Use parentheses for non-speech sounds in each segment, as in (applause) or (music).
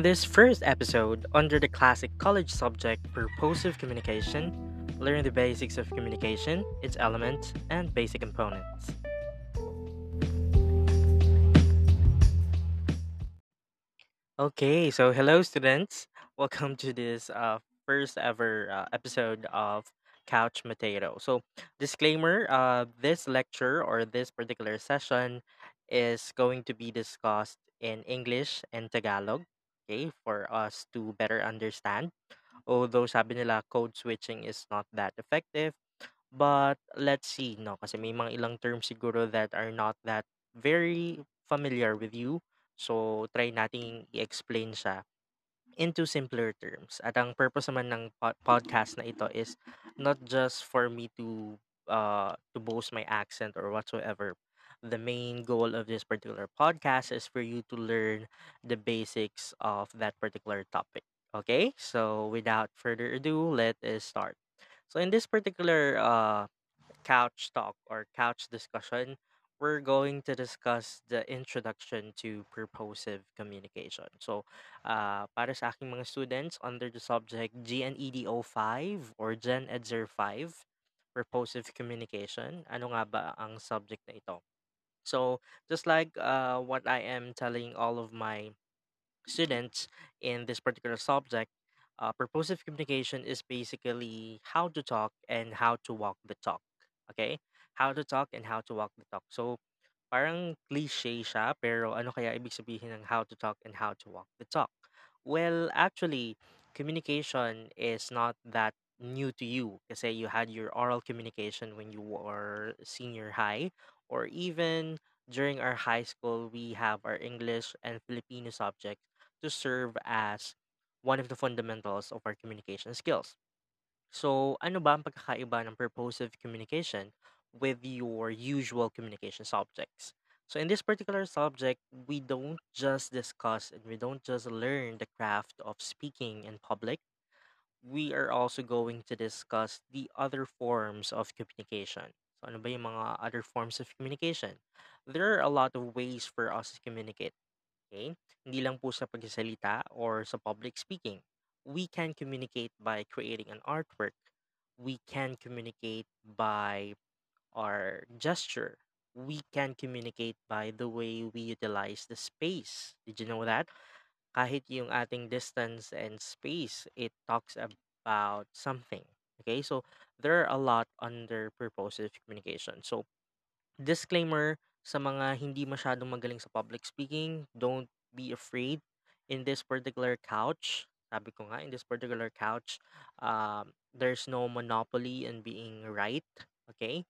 In this first episode, under the classic college subject Purposive Communication, learn the basics of communication, its elements, and basic components. Okay, so hello, students. Welcome to this uh, first ever uh, episode of Couch Mateo. So, disclaimer uh, this lecture or this particular session is going to be discussed in English and Tagalog, okay, for us to better understand. Although sabi nila code switching is not that effective, but let's see, no, kasi may mga ilang terms siguro that are not that very familiar with you. So, try nating i-explain siya into simpler terms. At ang purpose naman ng po- podcast na ito is not just for me to uh to boast my accent or whatsoever. The main goal of this particular podcast is for you to learn the basics of that particular topic. Okay? So without further ado, let us start. So in this particular uh couch talk or couch discussion, we're going to discuss the introduction to purposive communication. So, uh, para sa aking mga students under the subject GNEDO 5 or Gen Edzer 5, purposive communication, ano nga ba ang subject na ito? So, just like uh, what I am telling all of my students in this particular subject, uh, purposive communication is basically how to talk and how to walk the talk. Okay? How to talk and how to walk the talk. So, parang cliche siya, pero ano kaya ibig sabihin ng how to talk and how to walk the talk? Well, actually, communication is not that new to you kasi you had your oral communication when you were senior high or even during our high school we have our English and Filipino subjects to serve as one of the fundamentals of our communication skills. So, ano ba ang pagkakaiba ng purposive communication with your usual communication subjects? So, in this particular subject, we don't just discuss and we don't just learn the craft of speaking in public. We are also going to discuss the other forms of communication. So, ano ba yung mga other forms of communication? There are a lot of ways for us to communicate. Okay? Hindi lang po sa pagsasalita or sa public speaking. We can communicate by creating an artwork. We can communicate by our gesture. We can communicate by the way we utilize the space. Did you know that? Kahit yung ating distance and space, it talks about something. Okay? So, there are a lot under purposive communication. So, disclaimer sa mga hindi masyadong magaling sa public speaking, don't be afraid in this particular couch. Sabi ko nga, in this particular couch, um, there's no monopoly in being right. Okay?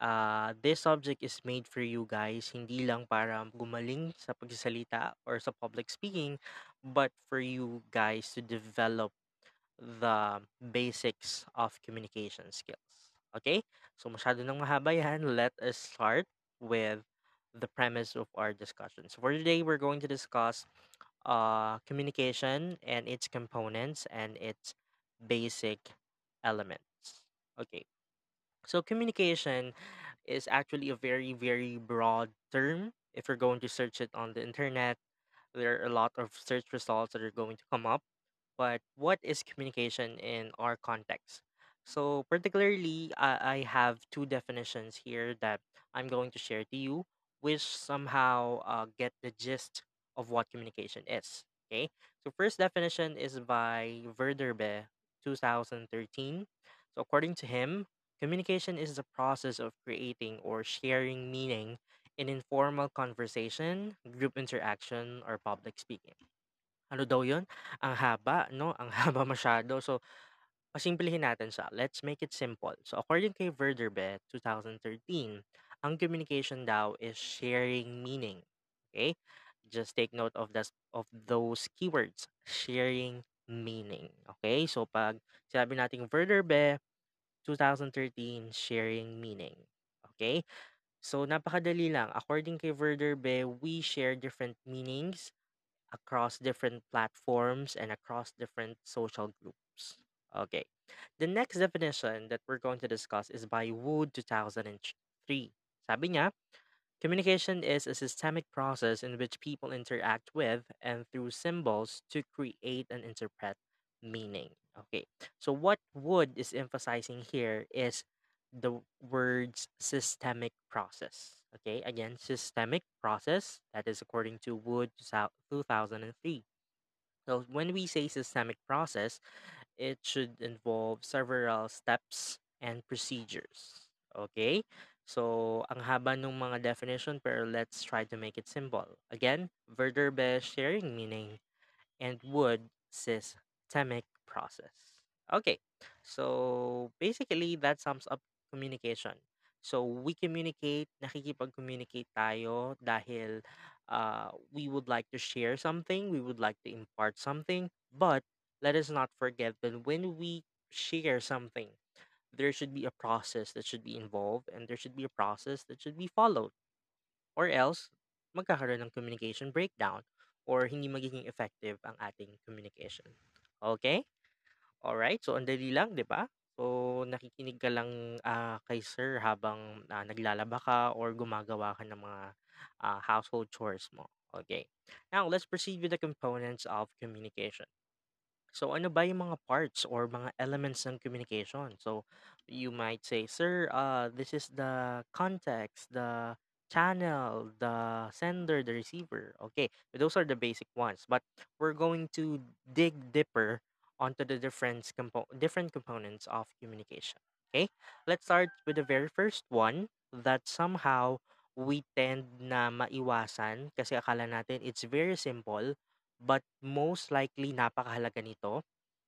Uh, this subject is made for you guys, hindi lang para gumaling sa pagsasalita or sa public speaking, but for you guys to develop the basics of communication skills. Okay? So masyado nang mahaba yan. Let us start with the premise of our discussion. So for today, we're going to discuss uh, communication and its components and its basic elements. Okay. So communication is actually a very, very broad term. If you're going to search it on the internet, there are a lot of search results that are going to come up but what is communication in our context? So, particularly, I, I have two definitions here that I'm going to share to you, which somehow uh, get the gist of what communication is. Okay, so first definition is by Verderber, 2013. So, according to him, communication is the process of creating or sharing meaning in informal conversation, group interaction, or public speaking. Ano daw 'yun? Ang haba 'no, (laughs) ang haba masyado. So, pasimplihin natin siya. Let's make it simple. So, according kay Verderbe, 2013, ang communication daw is sharing meaning. Okay? Just take note of this, of those keywords. Sharing meaning. Okay? So, pag sinabi nating Verderbe, 2013, sharing meaning. Okay? So, napakadali lang. According kay Verderbe, we share different meanings across different platforms and across different social groups. Okay. The next definition that we're going to discuss is by Wood 2003. Sabi niya, Communication is a systemic process in which people interact with and through symbols to create and interpret meaning. Okay, so what Wood is emphasizing here is the words systemic process. Okay, again, systemic process, that is according to Wood 2003. So when we say systemic process, it should involve several steps and procedures. Okay? So, ang haba ng mga definition pero let's try to make it simple. Again, Verderber sharing meaning and Wood systemic process. Okay. So, basically that sums up communication. So, we communicate, nakikipag-communicate tayo dahil uh, we would like to share something, we would like to impart something, but let us not forget that when we share something, there should be a process that should be involved and there should be a process that should be followed. Or else, magkakaroon ng communication breakdown or hindi magiging effective ang ating communication. Okay? Alright, so ang dali lang, ba? So, nakikinig ka lang ah, kay sir habang ah, naglalaba ka or gumagawa ka ng mga ah, household chores mo. Okay. Now, let's proceed with the components of communication. So, ano ba yung mga parts or mga elements ng communication? So, you might say, Sir, uh, this is the context, the channel, the sender, the receiver. Okay, those are the basic ones. But we're going to dig deeper onto the different, compo- different components of communication. Okay, let's start with the very first one that somehow we tend na maiwasan kasi akala natin it's very simple But most likely napakahalaga nito,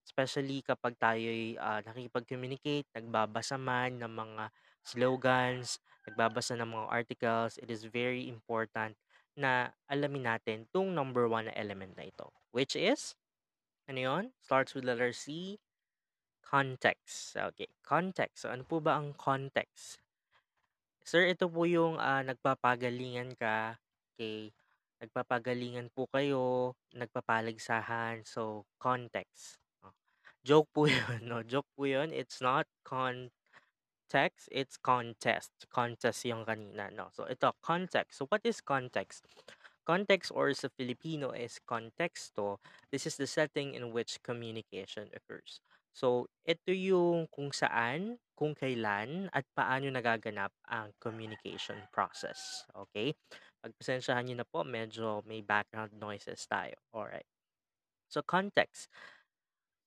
especially kapag tayo'y, ah, nakikipag-communicate, nagbabasa man ng mga slogans, nagbabasa ng mga articles, it is very important na alamin natin 'tong number one na element na ito, which is, ano 'yun? Starts with letter C, context. Okay, context. So, ano po ba ang context? Sir, ito po yung, ah, nagpapagalingan ka, okey, nagpapagalingan po kayo, nagpapaligsahan, so context, oh. Joke po (laughs) yun 'no, joke po yun, it's not context, it's contest. Contest yung kanina 'no. So ito, context. So what is context? Context or sa Filipino is contexto. This is the setting in which communication occurs. So, ito yung kung saan, kung kailan, at paano nagaganap ang communication process. Okay? Pagpasensyahan niyo na po, medyo may background noises tayo. Alright. So, context.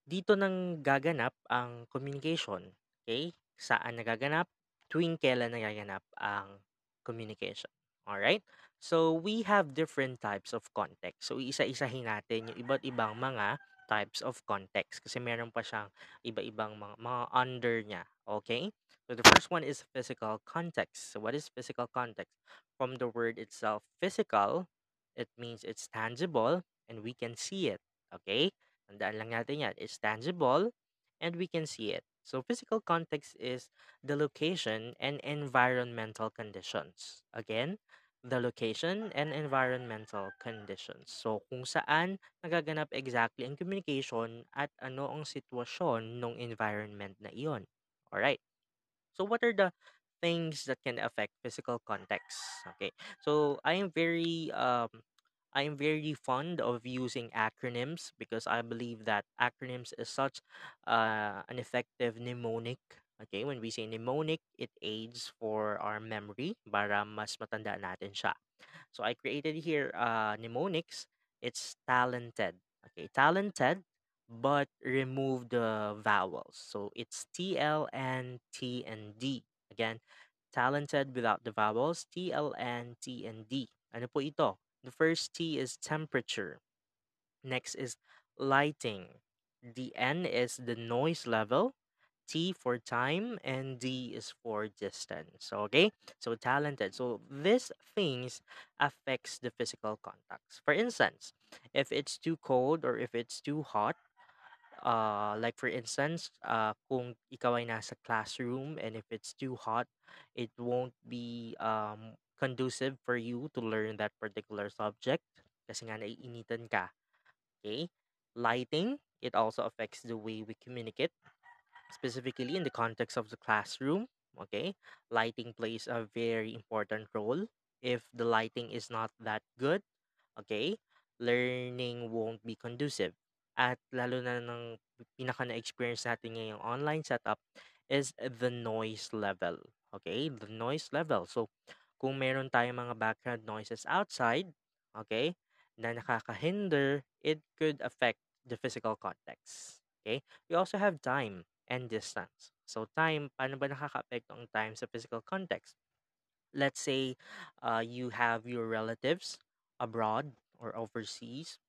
Dito nang gaganap ang communication. Okay? Saan nagaganap? Tuwing kailan nagaganap ang communication. Alright? So, we have different types of context. So, isa-isahin natin yung iba't ibang mga types of context kasi meron pa siyang iba-ibang mga, mga under niya. Okay? So, the first one is physical context. So, what is physical context? From the word itself, physical, it means it's tangible and we can see it. Okay? Tandaan lang natin yan. It's tangible and we can see it. So, physical context is the location and environmental conditions. Again, the location and environmental conditions. So, kung saan nagaganap exactly ang communication at ano ang sitwasyon ng environment na iyon. Alright. So, what are the things that can affect physical context? Okay. So, I am very um I am very fond of using acronyms because I believe that acronyms is such uh, an effective mnemonic. Okay, when we say mnemonic, it aids for our memory para mas matanda natin siya. So I created here uh, mnemonics. It's talented. Okay, talented, but remove the vowels. So it's T L N T and D. Again, talented without the vowels. T L N T and D. Ano po ito? The first T is temperature. Next is lighting. The N is the noise level. T for time and D is for distance. Okay? So talented. So these things affects the physical contacts. For instance, if it's too cold or if it's too hot, uh, like for instance, uh, kung ikaw ay nasa classroom and if it's too hot, it won't be um, conducive for you to learn that particular subject kasi nga naiinitan ka. Okay? Lighting, it also affects the way we communicate, specifically in the context of the classroom. Okay? Lighting plays a very important role. If the lighting is not that good, okay, learning won't be conducive. At lalo na ng pinaka na-experience natin ngayong online setup is the noise level. Okay, the noise level. So, kung meron tayong mga background noises outside, okay, na nakakahinder, it could affect the physical context. Okay, we also have time and distance. So, time, paano ba nakaka-apekto ang time sa physical context? Let's say uh, you have your relatives abroad or overseas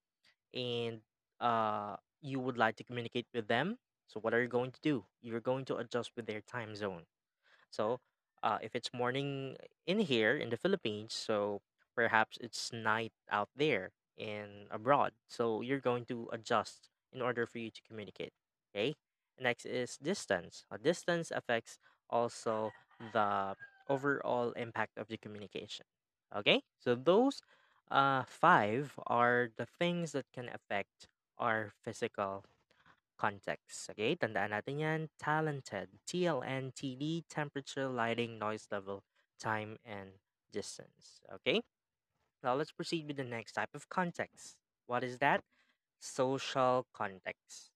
and uh, you would like to communicate with them. So, what are you going to do? You're going to adjust with their time zone. So, uh, if it's morning in here in the Philippines, so perhaps it's night out there in abroad. So, you're going to adjust in order for you to communicate. Okay. Next is distance. Uh, distance affects also the overall impact of the communication. Okay. So, those uh, five are the things that can affect our physical context. Okay, tandaan natin yan. Talented. T-L-N-T-D, temperature, lighting, noise level, time, and distance. Okay, now let's proceed with the next type of context. What is that? Social context.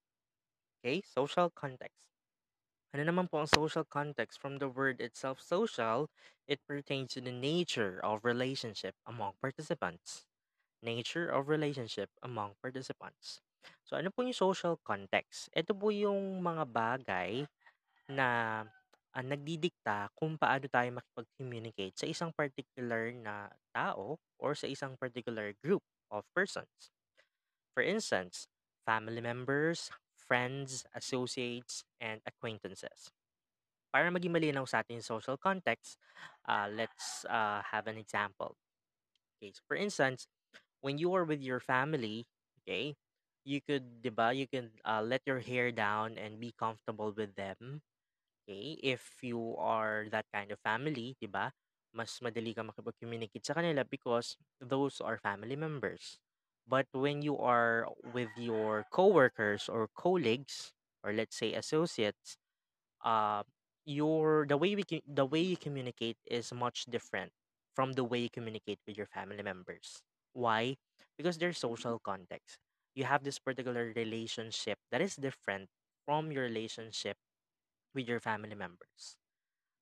Okay, social context. Ano naman po ang social context? From the word itself, social, it pertains to the nature of relationship among participants. Nature of relationship among participants. So, ano po yung social context? Ito po yung mga bagay na ah, nagdidikta kung paano tayo makipag-communicate sa isang particular na tao or sa isang particular group of persons. For instance, family members, friends, associates, and acquaintances. Para maging malinaw sa ating social context, uh, let's uh, have an example. Okay, so for instance, when you are with your family, okay, you could, di ba, you can uh, let your hair down and be comfortable with them. Okay, if you are that kind of family, di ba, mas madali ka makipag-communicate sa kanila because those are family members. But when you are with your coworkers or colleagues, or let's say associates, uh, your the way we the way you communicate is much different from the way you communicate with your family members. Why? Because there's social context. You have this particular relationship that is different from your relationship with your family members.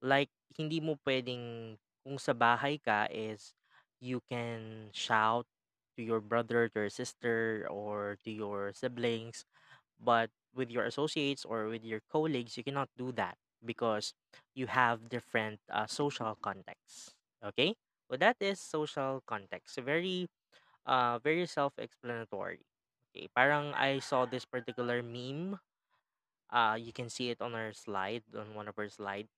Like, hindi mo pwedeng, kung sa bahay ka is, you can shout to your brother, to your sister, or to your siblings. But with your associates or with your colleagues, you cannot do that because you have different uh, social contexts. Okay? So that is social context. Very, uh, very self-explanatory. Okay, parang I saw this particular meme. Uh, you can see it on our slide, on one of our slides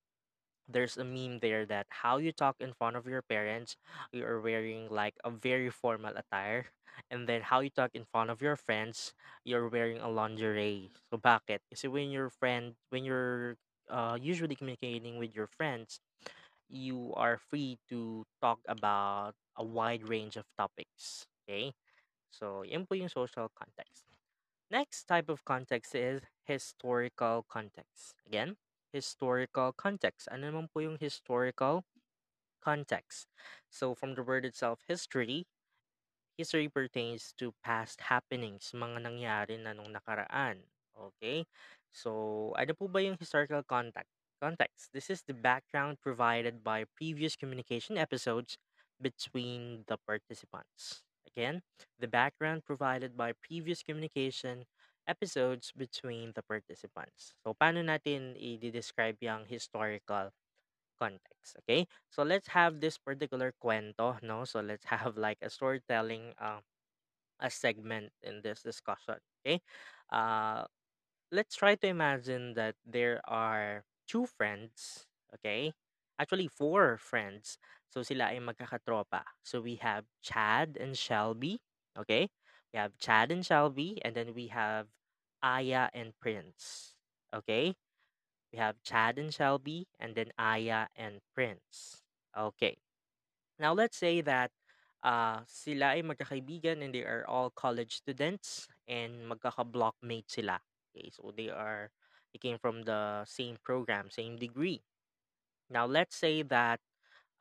there's a meme there that how you talk in front of your parents, you are wearing like a very formal attire. And then how you talk in front of your friends, you're wearing a lingerie. So bakit? Kasi when your friend, when you're uh, usually communicating with your friends, you are free to talk about a wide range of topics. Okay? So, yan yung social context. Next type of context is historical context. Again, historical context. Ano naman po yung historical context? So, from the word itself, history, history pertains to past happenings, mga nangyari na nung nakaraan. Okay? So, ano po ba yung historical context? Context. This is the background provided by previous communication episodes between the participants. Again, the background provided by previous communication episodes between the participants. So, paano natin i-describe yung historical context? Okay? So, let's have this particular kwento, no? So, let's (laughs) have like a storytelling uh, a segment in this discussion. Okay? Uh, let's try to imagine that there are two friends, okay? Actually, four friends. So sila ay magkakatropa. So we have Chad and Shelby, okay? We have Chad and Shelby, and then we have Aya and Prince, okay? We have Chad and Shelby, and then Aya and Prince. Okay. Now let's say that uh, sila ay magkakaibigan and they are all college students and magkaka-blockmate sila. Okay, so they are they came from the same program, same degree. Now let's say that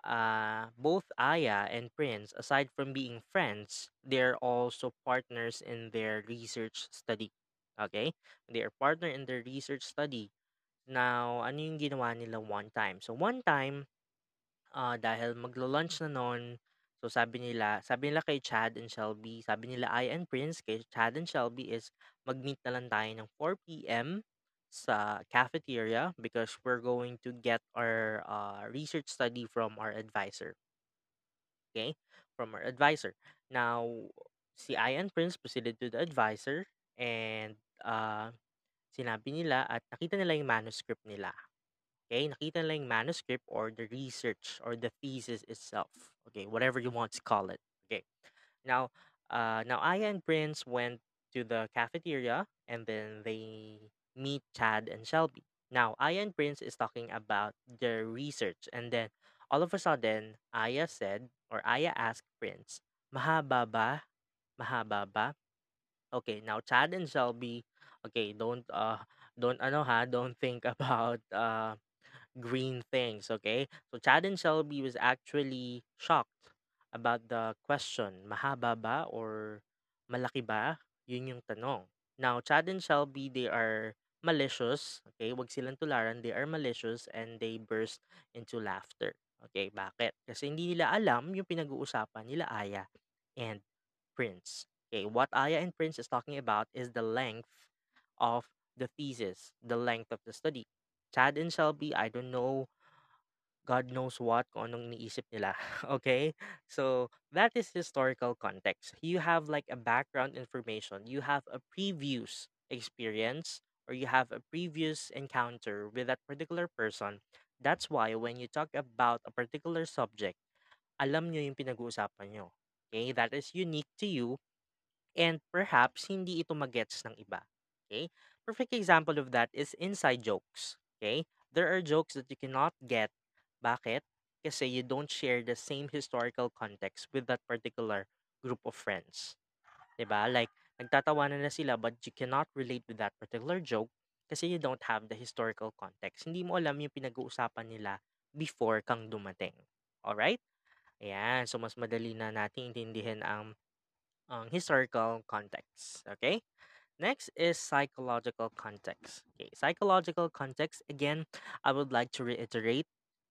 uh, both Aya and Prince, aside from being friends, they're also partners in their research study. Okay? They are partner in their research study. Now, ano yung ginawa nila one time? So, one time, ah, dahil maglo-lunch na noon, so sabi nila, sabi nila kay Chad and Shelby, sabi nila Aya and Prince, kay Chad and Shelby is mag-meet na lang tayo ng 4 p.m. sa cafeteria because we're going to get our uh, research study from our advisor. Okay? From our advisor. Now, si and Prince proceeded to the advisor and uh, sinabi nila at nakita nila yung manuscript nila. Okay, nakita nila yung manuscript or the research or the thesis itself. Okay, whatever you want to call it. Okay. Now, uh, now Aya and Prince went to the cafeteria and then they meet Chad and Shelby. Now, Aya and Prince is talking about their research and then all of a sudden, Aya said or Aya asked Prince, "Mahaba ba? Mahaba ba?" Okay, now Chad and Shelby, okay, don't uh don't ano ha, don't (laughs) think about uh green things, okay? So Chad and Shelby was actually shocked about the question, mahaba ba or malaki ba? Yun yung tanong. Now, Chad and Shelby, they are malicious, okay? Wag silang tularan, they are malicious and they burst into laughter. Okay, bakit? Kasi hindi nila alam yung pinag-uusapan nila Aya and Prince. Okay, what Aya and Prince is talking about is the length of the thesis, the length of the study. Chad and Shelby, I don't know God knows what kung anong iniisip nila. (laughs) Okay? So, that is historical context. You have like a background information. You have a previous experience or you have a previous encounter with that particular person. That's why when you talk about a particular subject, alam nyo yung pinag-uusapan nyo. Okay? That is unique to you and perhaps hindi ito magets ng iba. Okay? Perfect example of that is inside jokes. Okay? There are jokes that you cannot get. Bakit? Kasi you don't share the same historical context with that particular group of friends. 'Di ba? Like, nagtatawanan na sila but you cannot relate with that particular joke kasi you don't have the historical context. Hindi mo alam yung pinag-uusapan nila before kang dumating. Alright? Ayan. So, mas madali na nating intindihin ang ang historical context. Okay? Next is psychological context. Okay, psychological context, again, I would like to reiterate,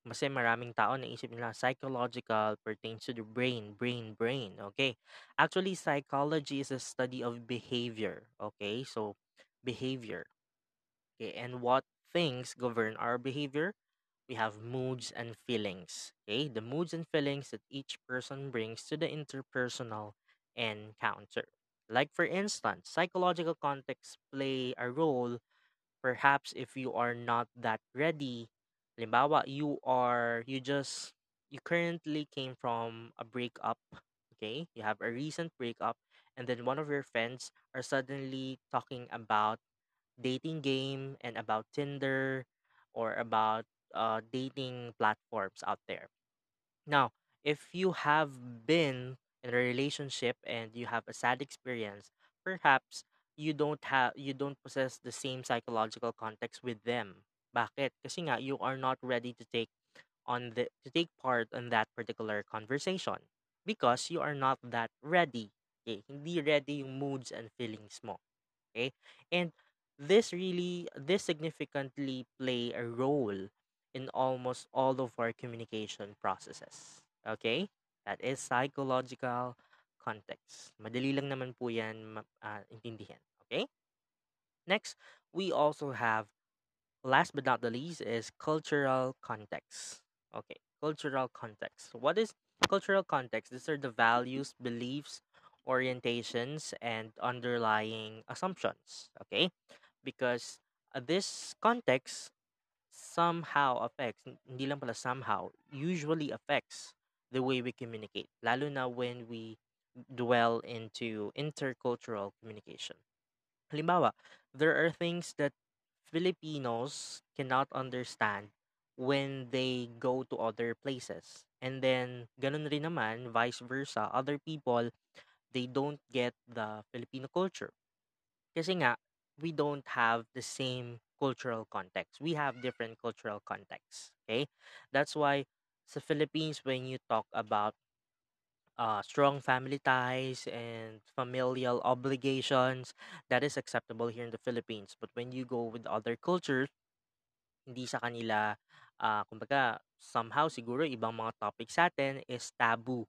kasi maraming tao na isip nila psychological pertains to the brain, brain, brain. Okay? Actually, psychology is a study of behavior. Okay? So, behavior. Okay, and what things govern our behavior? We have moods and feelings. Okay, the moods and feelings that each person brings to the interpersonal encounter. Like, for instance, psychological context play a role perhaps if you are not that ready. Halimbawa, you are, you just, you currently came from a breakup. Okay, you have a recent breakup, and then one of your friends are suddenly talking about dating game and about Tinder or about uh, dating platforms out there. Now, if you have been in a relationship and you have a sad experience, perhaps you don't have you don't possess the same psychological context with them. Bakit? Kasi nga you are not ready to take on the to take part in that particular conversation because you are not that ready. Okay? Hindi ready yung moods and feelings mo. Okay? And this really this significantly play a role in almost all of our communication processes. Okay? That is psychological context. Madali lang naman po yan ah, intindihin. Okay? Next, we also have, last but not the least, is cultural context. Okay, cultural context. What is cultural context? These are the values, beliefs, orientations, and underlying assumptions. Okay? Because uh, this context somehow affects, hindi lang pala somehow, usually affects the way we communicate, lalo na when we dwell into intercultural communication. Halimbawa, there are things that Filipinos cannot understand when they go to other places. And then, ganun rin naman, vice versa, other people, they don't get the Filipino culture. Kasi nga, we don't have the same cultural context. We have different cultural contexts. Okay? That's why Sa Philippines, when you talk about uh, strong family ties and familial obligations, that is acceptable here in the Philippines. But when you go with other cultures, hindi sa kanila, ah, kumbaga, somehow siguro ibang mga topics sa atin is taboo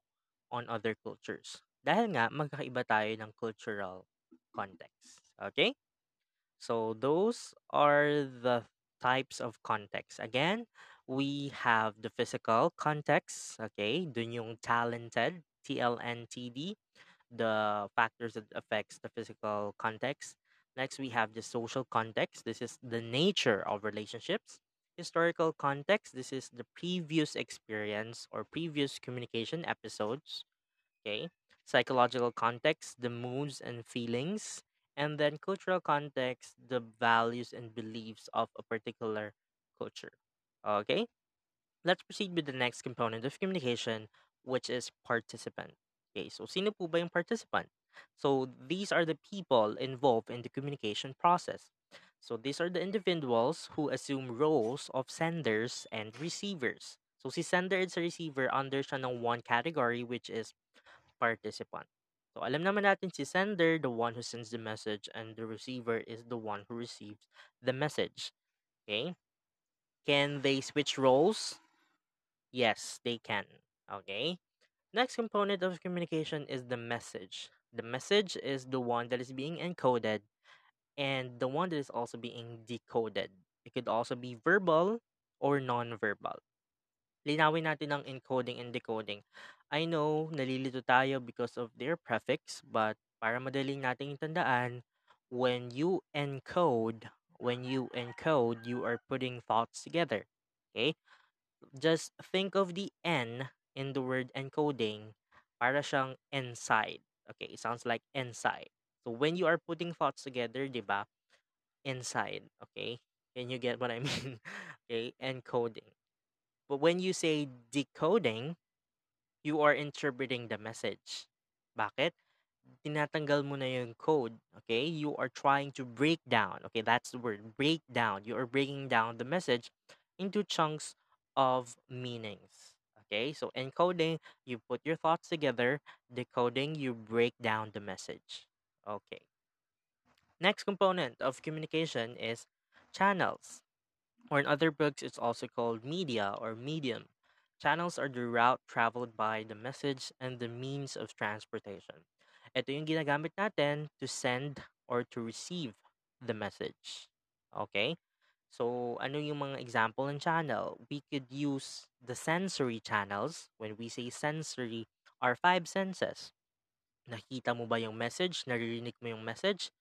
on other cultures. Dahil nga, magkakaiba tayo ng cultural context. Okay? So those are the types of context. Again, we have the physical context, okay? Dun yung talented, T-L-N-T-D, the factors that affects the physical context. Next, we have the social context. This is the nature of relationships. Historical context. This is the previous experience or previous communication episodes okay psychological context the moods and feelings and then cultural context the values and beliefs of a particular culture okay let's proceed with the next component of communication which is participant okay so sino po ba yung participant so these are the people involved in the communication process so these are the individuals who assume roles of senders and receivers so si sender and si receiver under siya ng one category which is participant. So alam naman natin si sender, the one who sends the message, and the receiver is the one who receives the message. Okay? Can they switch roles? Yes, they can. Okay? Next component of communication is the message. The message is the one that is being encoded and the one that is also being decoded. It could also be verbal or non-verbal. linawin natin ang encoding and decoding. I know, nalilito tayo because of their prefix, but para madaling nating tandaan, when you encode, when you encode, you are putting thoughts together. Okay? Just think of the N in the word encoding para siyang inside. Okay, it sounds like inside. So when you are putting thoughts together, 'di ba? Inside, okay? Can you get what I (laughs) mean? okay, encoding. But when you say decoding, you are interpreting the message. Bakit? Tinatanggal mo na yung code. Okay? You are trying to break down. Okay, that's the word. Break down. You are breaking down the message into chunks of meanings. Okay? So encoding, you put your thoughts together. Decoding, you break down the message. Okay. Next component of communication is channels or in other books, it's also called media or medium. Channels are the route traveled by the message and the means of transportation. Ito yung ginagamit natin to send or to receive the message. Okay? So, ano yung mga example ng channel? We could use the sensory channels. When we say sensory, are five senses. Nakita mo ba yung message? Naririnig mo yung message?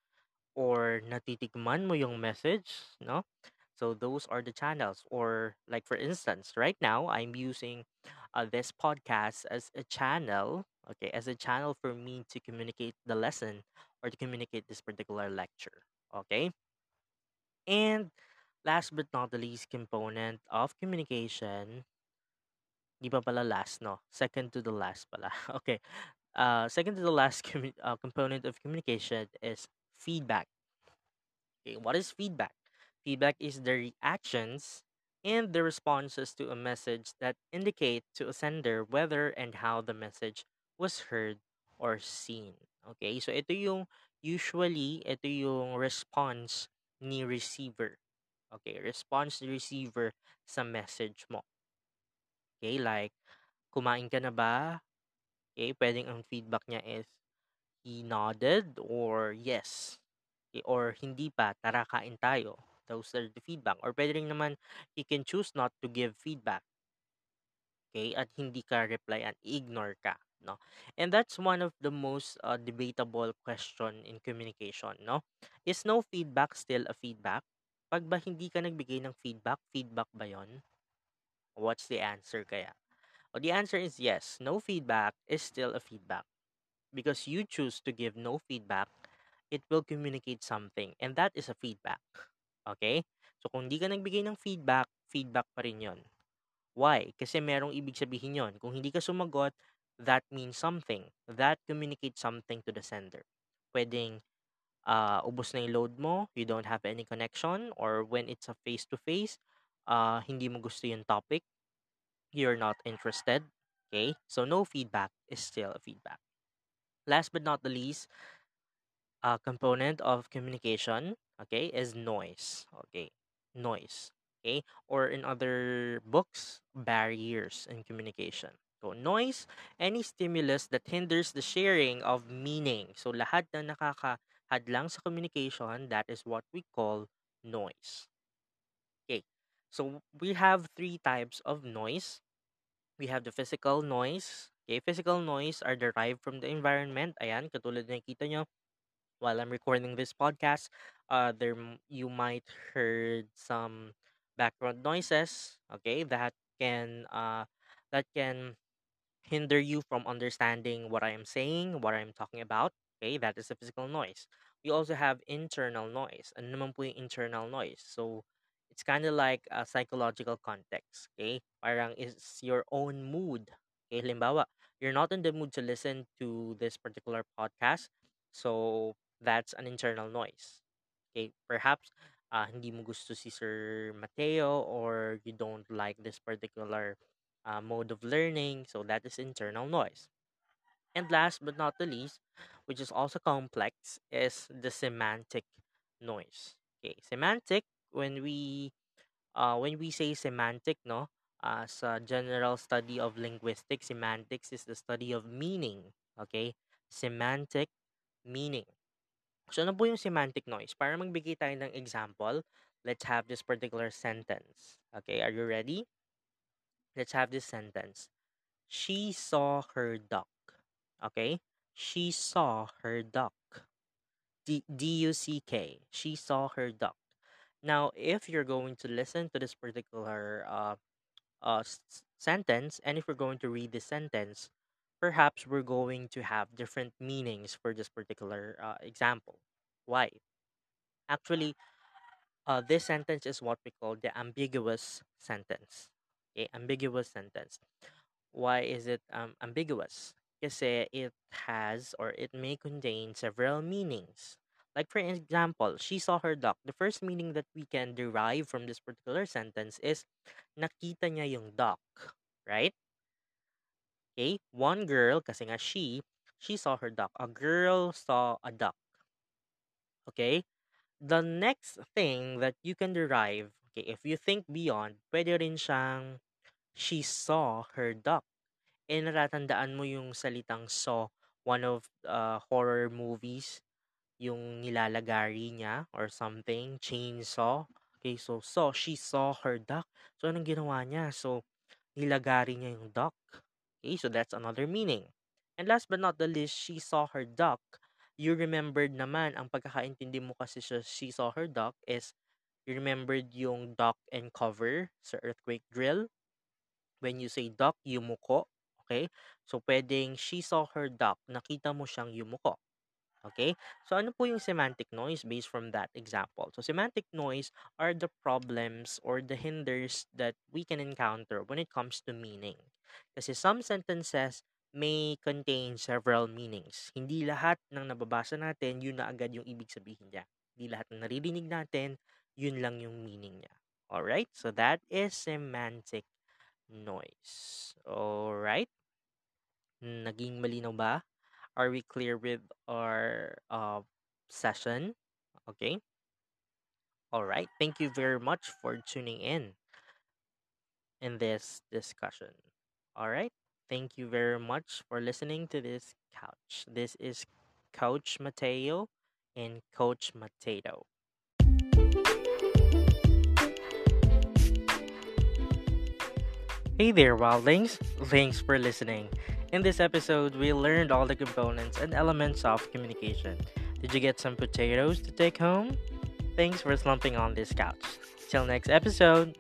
Or natitikman mo yung message? No? So those are the channels. Or like for instance, right now I'm using uh, this podcast as a channel. Okay, as a channel for me to communicate the lesson or to communicate this particular lecture. Okay. And last but not the least component of communication, di pa pala last, no? Second to the last pala. (laughs) Okay. Uh, second to the last (laughs) commu- uh, component of communication is feedback. Okay, what is feedback? Feedback is the reactions and the responses to a message that indicate to a sender whether and how the message was heard or seen. Okay, so ito yung usually ito yung response ni receiver. Okay, response receiver sa message mo. Okay, like kumain ka na ba? Okay, pwedeng ang feedback niya is he nodded or yes. Okay, or hindi pa, tara kain tayo. Those are the feedback. Or pwede naman, he can choose not to give feedback. Okay? At hindi ka reply at ignore ka. No? And that's one of the most uh, debatable question in communication. No? Is no feedback still a feedback? Pag ba hindi ka nagbigay ng feedback, feedback ba yon? What's the answer kaya? Well, the answer is yes. No feedback is still a feedback. Because you choose to give no feedback, it will communicate something. And that is a feedback. Okay? So, kung hindi ka nagbigay ng feedback, feedback pa rin yon. Why? Kasi merong ibig sabihin yon. Kung hindi ka sumagot, that means something. That communicates something to the sender. Pwedeng uh, ubos na yung load mo, you don't have any connection, or when it's a face-to-face, uh, hindi mo gusto yung topic, you're not interested. Okay, so no feedback is still a feedback. Last but not the least, a component of communication, okay, is noise. Okay, noise. Okay, or in other books, barriers in communication. So noise, any stimulus that hinders the sharing of meaning. So lahat na nakakahadlang sa communication, that is what we call noise. Okay, so we have three types of noise. We have the physical noise. Okay, physical noise are derived from the environment. Ayan, katulad na nakita nyo, while I'm recording this podcast, uh, there you might heard some background noises. Okay, that can uh, that can hinder you from understanding what I am saying, what I'm talking about. Okay, that is a physical noise. We also have internal noise. Ano naman internal noise? So, it's kind of like a psychological context. Okay, parang it's your own mood. Okay, halimbawa, you're not in the mood to listen to this particular podcast. So, that's an internal noise. Okay, perhaps uh, hindi mo gusto si Sir Mateo or you don't like this particular uh, mode of learning. So that is internal noise. And last but not the least, which is also complex, is the semantic noise. Okay, semantic. When we uh, when we say semantic, no, as a general study of linguistics, semantics is the study of meaning. Okay, semantic meaning. So ano po yung semantic noise? Para magbigay tayo ng example, let's have this particular sentence. Okay, are you ready? Let's have this sentence. She saw her duck. Okay? She saw her duck. D U C K. She saw her duck. Now, if you're going to listen to this particular uh, uh, sentence, and if we're going to read this sentence, perhaps we're going to have different meanings for this particular uh, example. Why? Actually, uh, this sentence is what we call the ambiguous sentence. Okay, ambiguous sentence. Why is it um, ambiguous? Kasi it has or it may contain several meanings. Like for example, she saw her duck. The first meaning that we can derive from this particular sentence is nakita niya yung duck, right? Okay, one girl, kasi nga she, she saw her duck. A girl saw a duck. Okay? The next thing that you can derive, okay, if you think beyond, pwede rin siyang she saw her duck. Eh, natatandaan mo yung salitang saw, one of uh, horror movies, yung nilalagari niya or something, chainsaw. Okay, so saw, she saw her duck. So, anong ginawa niya? So, nilagari niya yung duck. Okay, so that's another meaning. And last but not the least, she saw her duck. You remembered naman, ang pagkakaintindi mo kasi sa she saw her duck is, remembered yung duck and cover sa earthquake drill. When you say duck, yumuko. Okay? So, pwedeng she saw her duck, nakita mo siyang yumuko. Okay? So, ano po yung semantic noise based from that example? So, semantic noise are the problems or the hinders that we can encounter when it comes to meaning. Kasi some sentences may contain several meanings. Hindi lahat ng nababasa natin, yun na agad yung ibig sabihin niya. Hindi lahat ng naririnig natin, yun lang yung meaning niya. Alright? So, that is semantic noise. Alright? Naging malinaw ba? Are we clear with our uh, session? Okay. All right. Thank you very much for tuning in in this discussion. All right. Thank you very much for listening to this couch. This is Coach Mateo and Coach Mateo. Hey there, wildlings. Thanks for listening. In this episode, we learned all the components and elements of communication. Did you get some potatoes to take home? Thanks for slumping on this couch. Till next episode.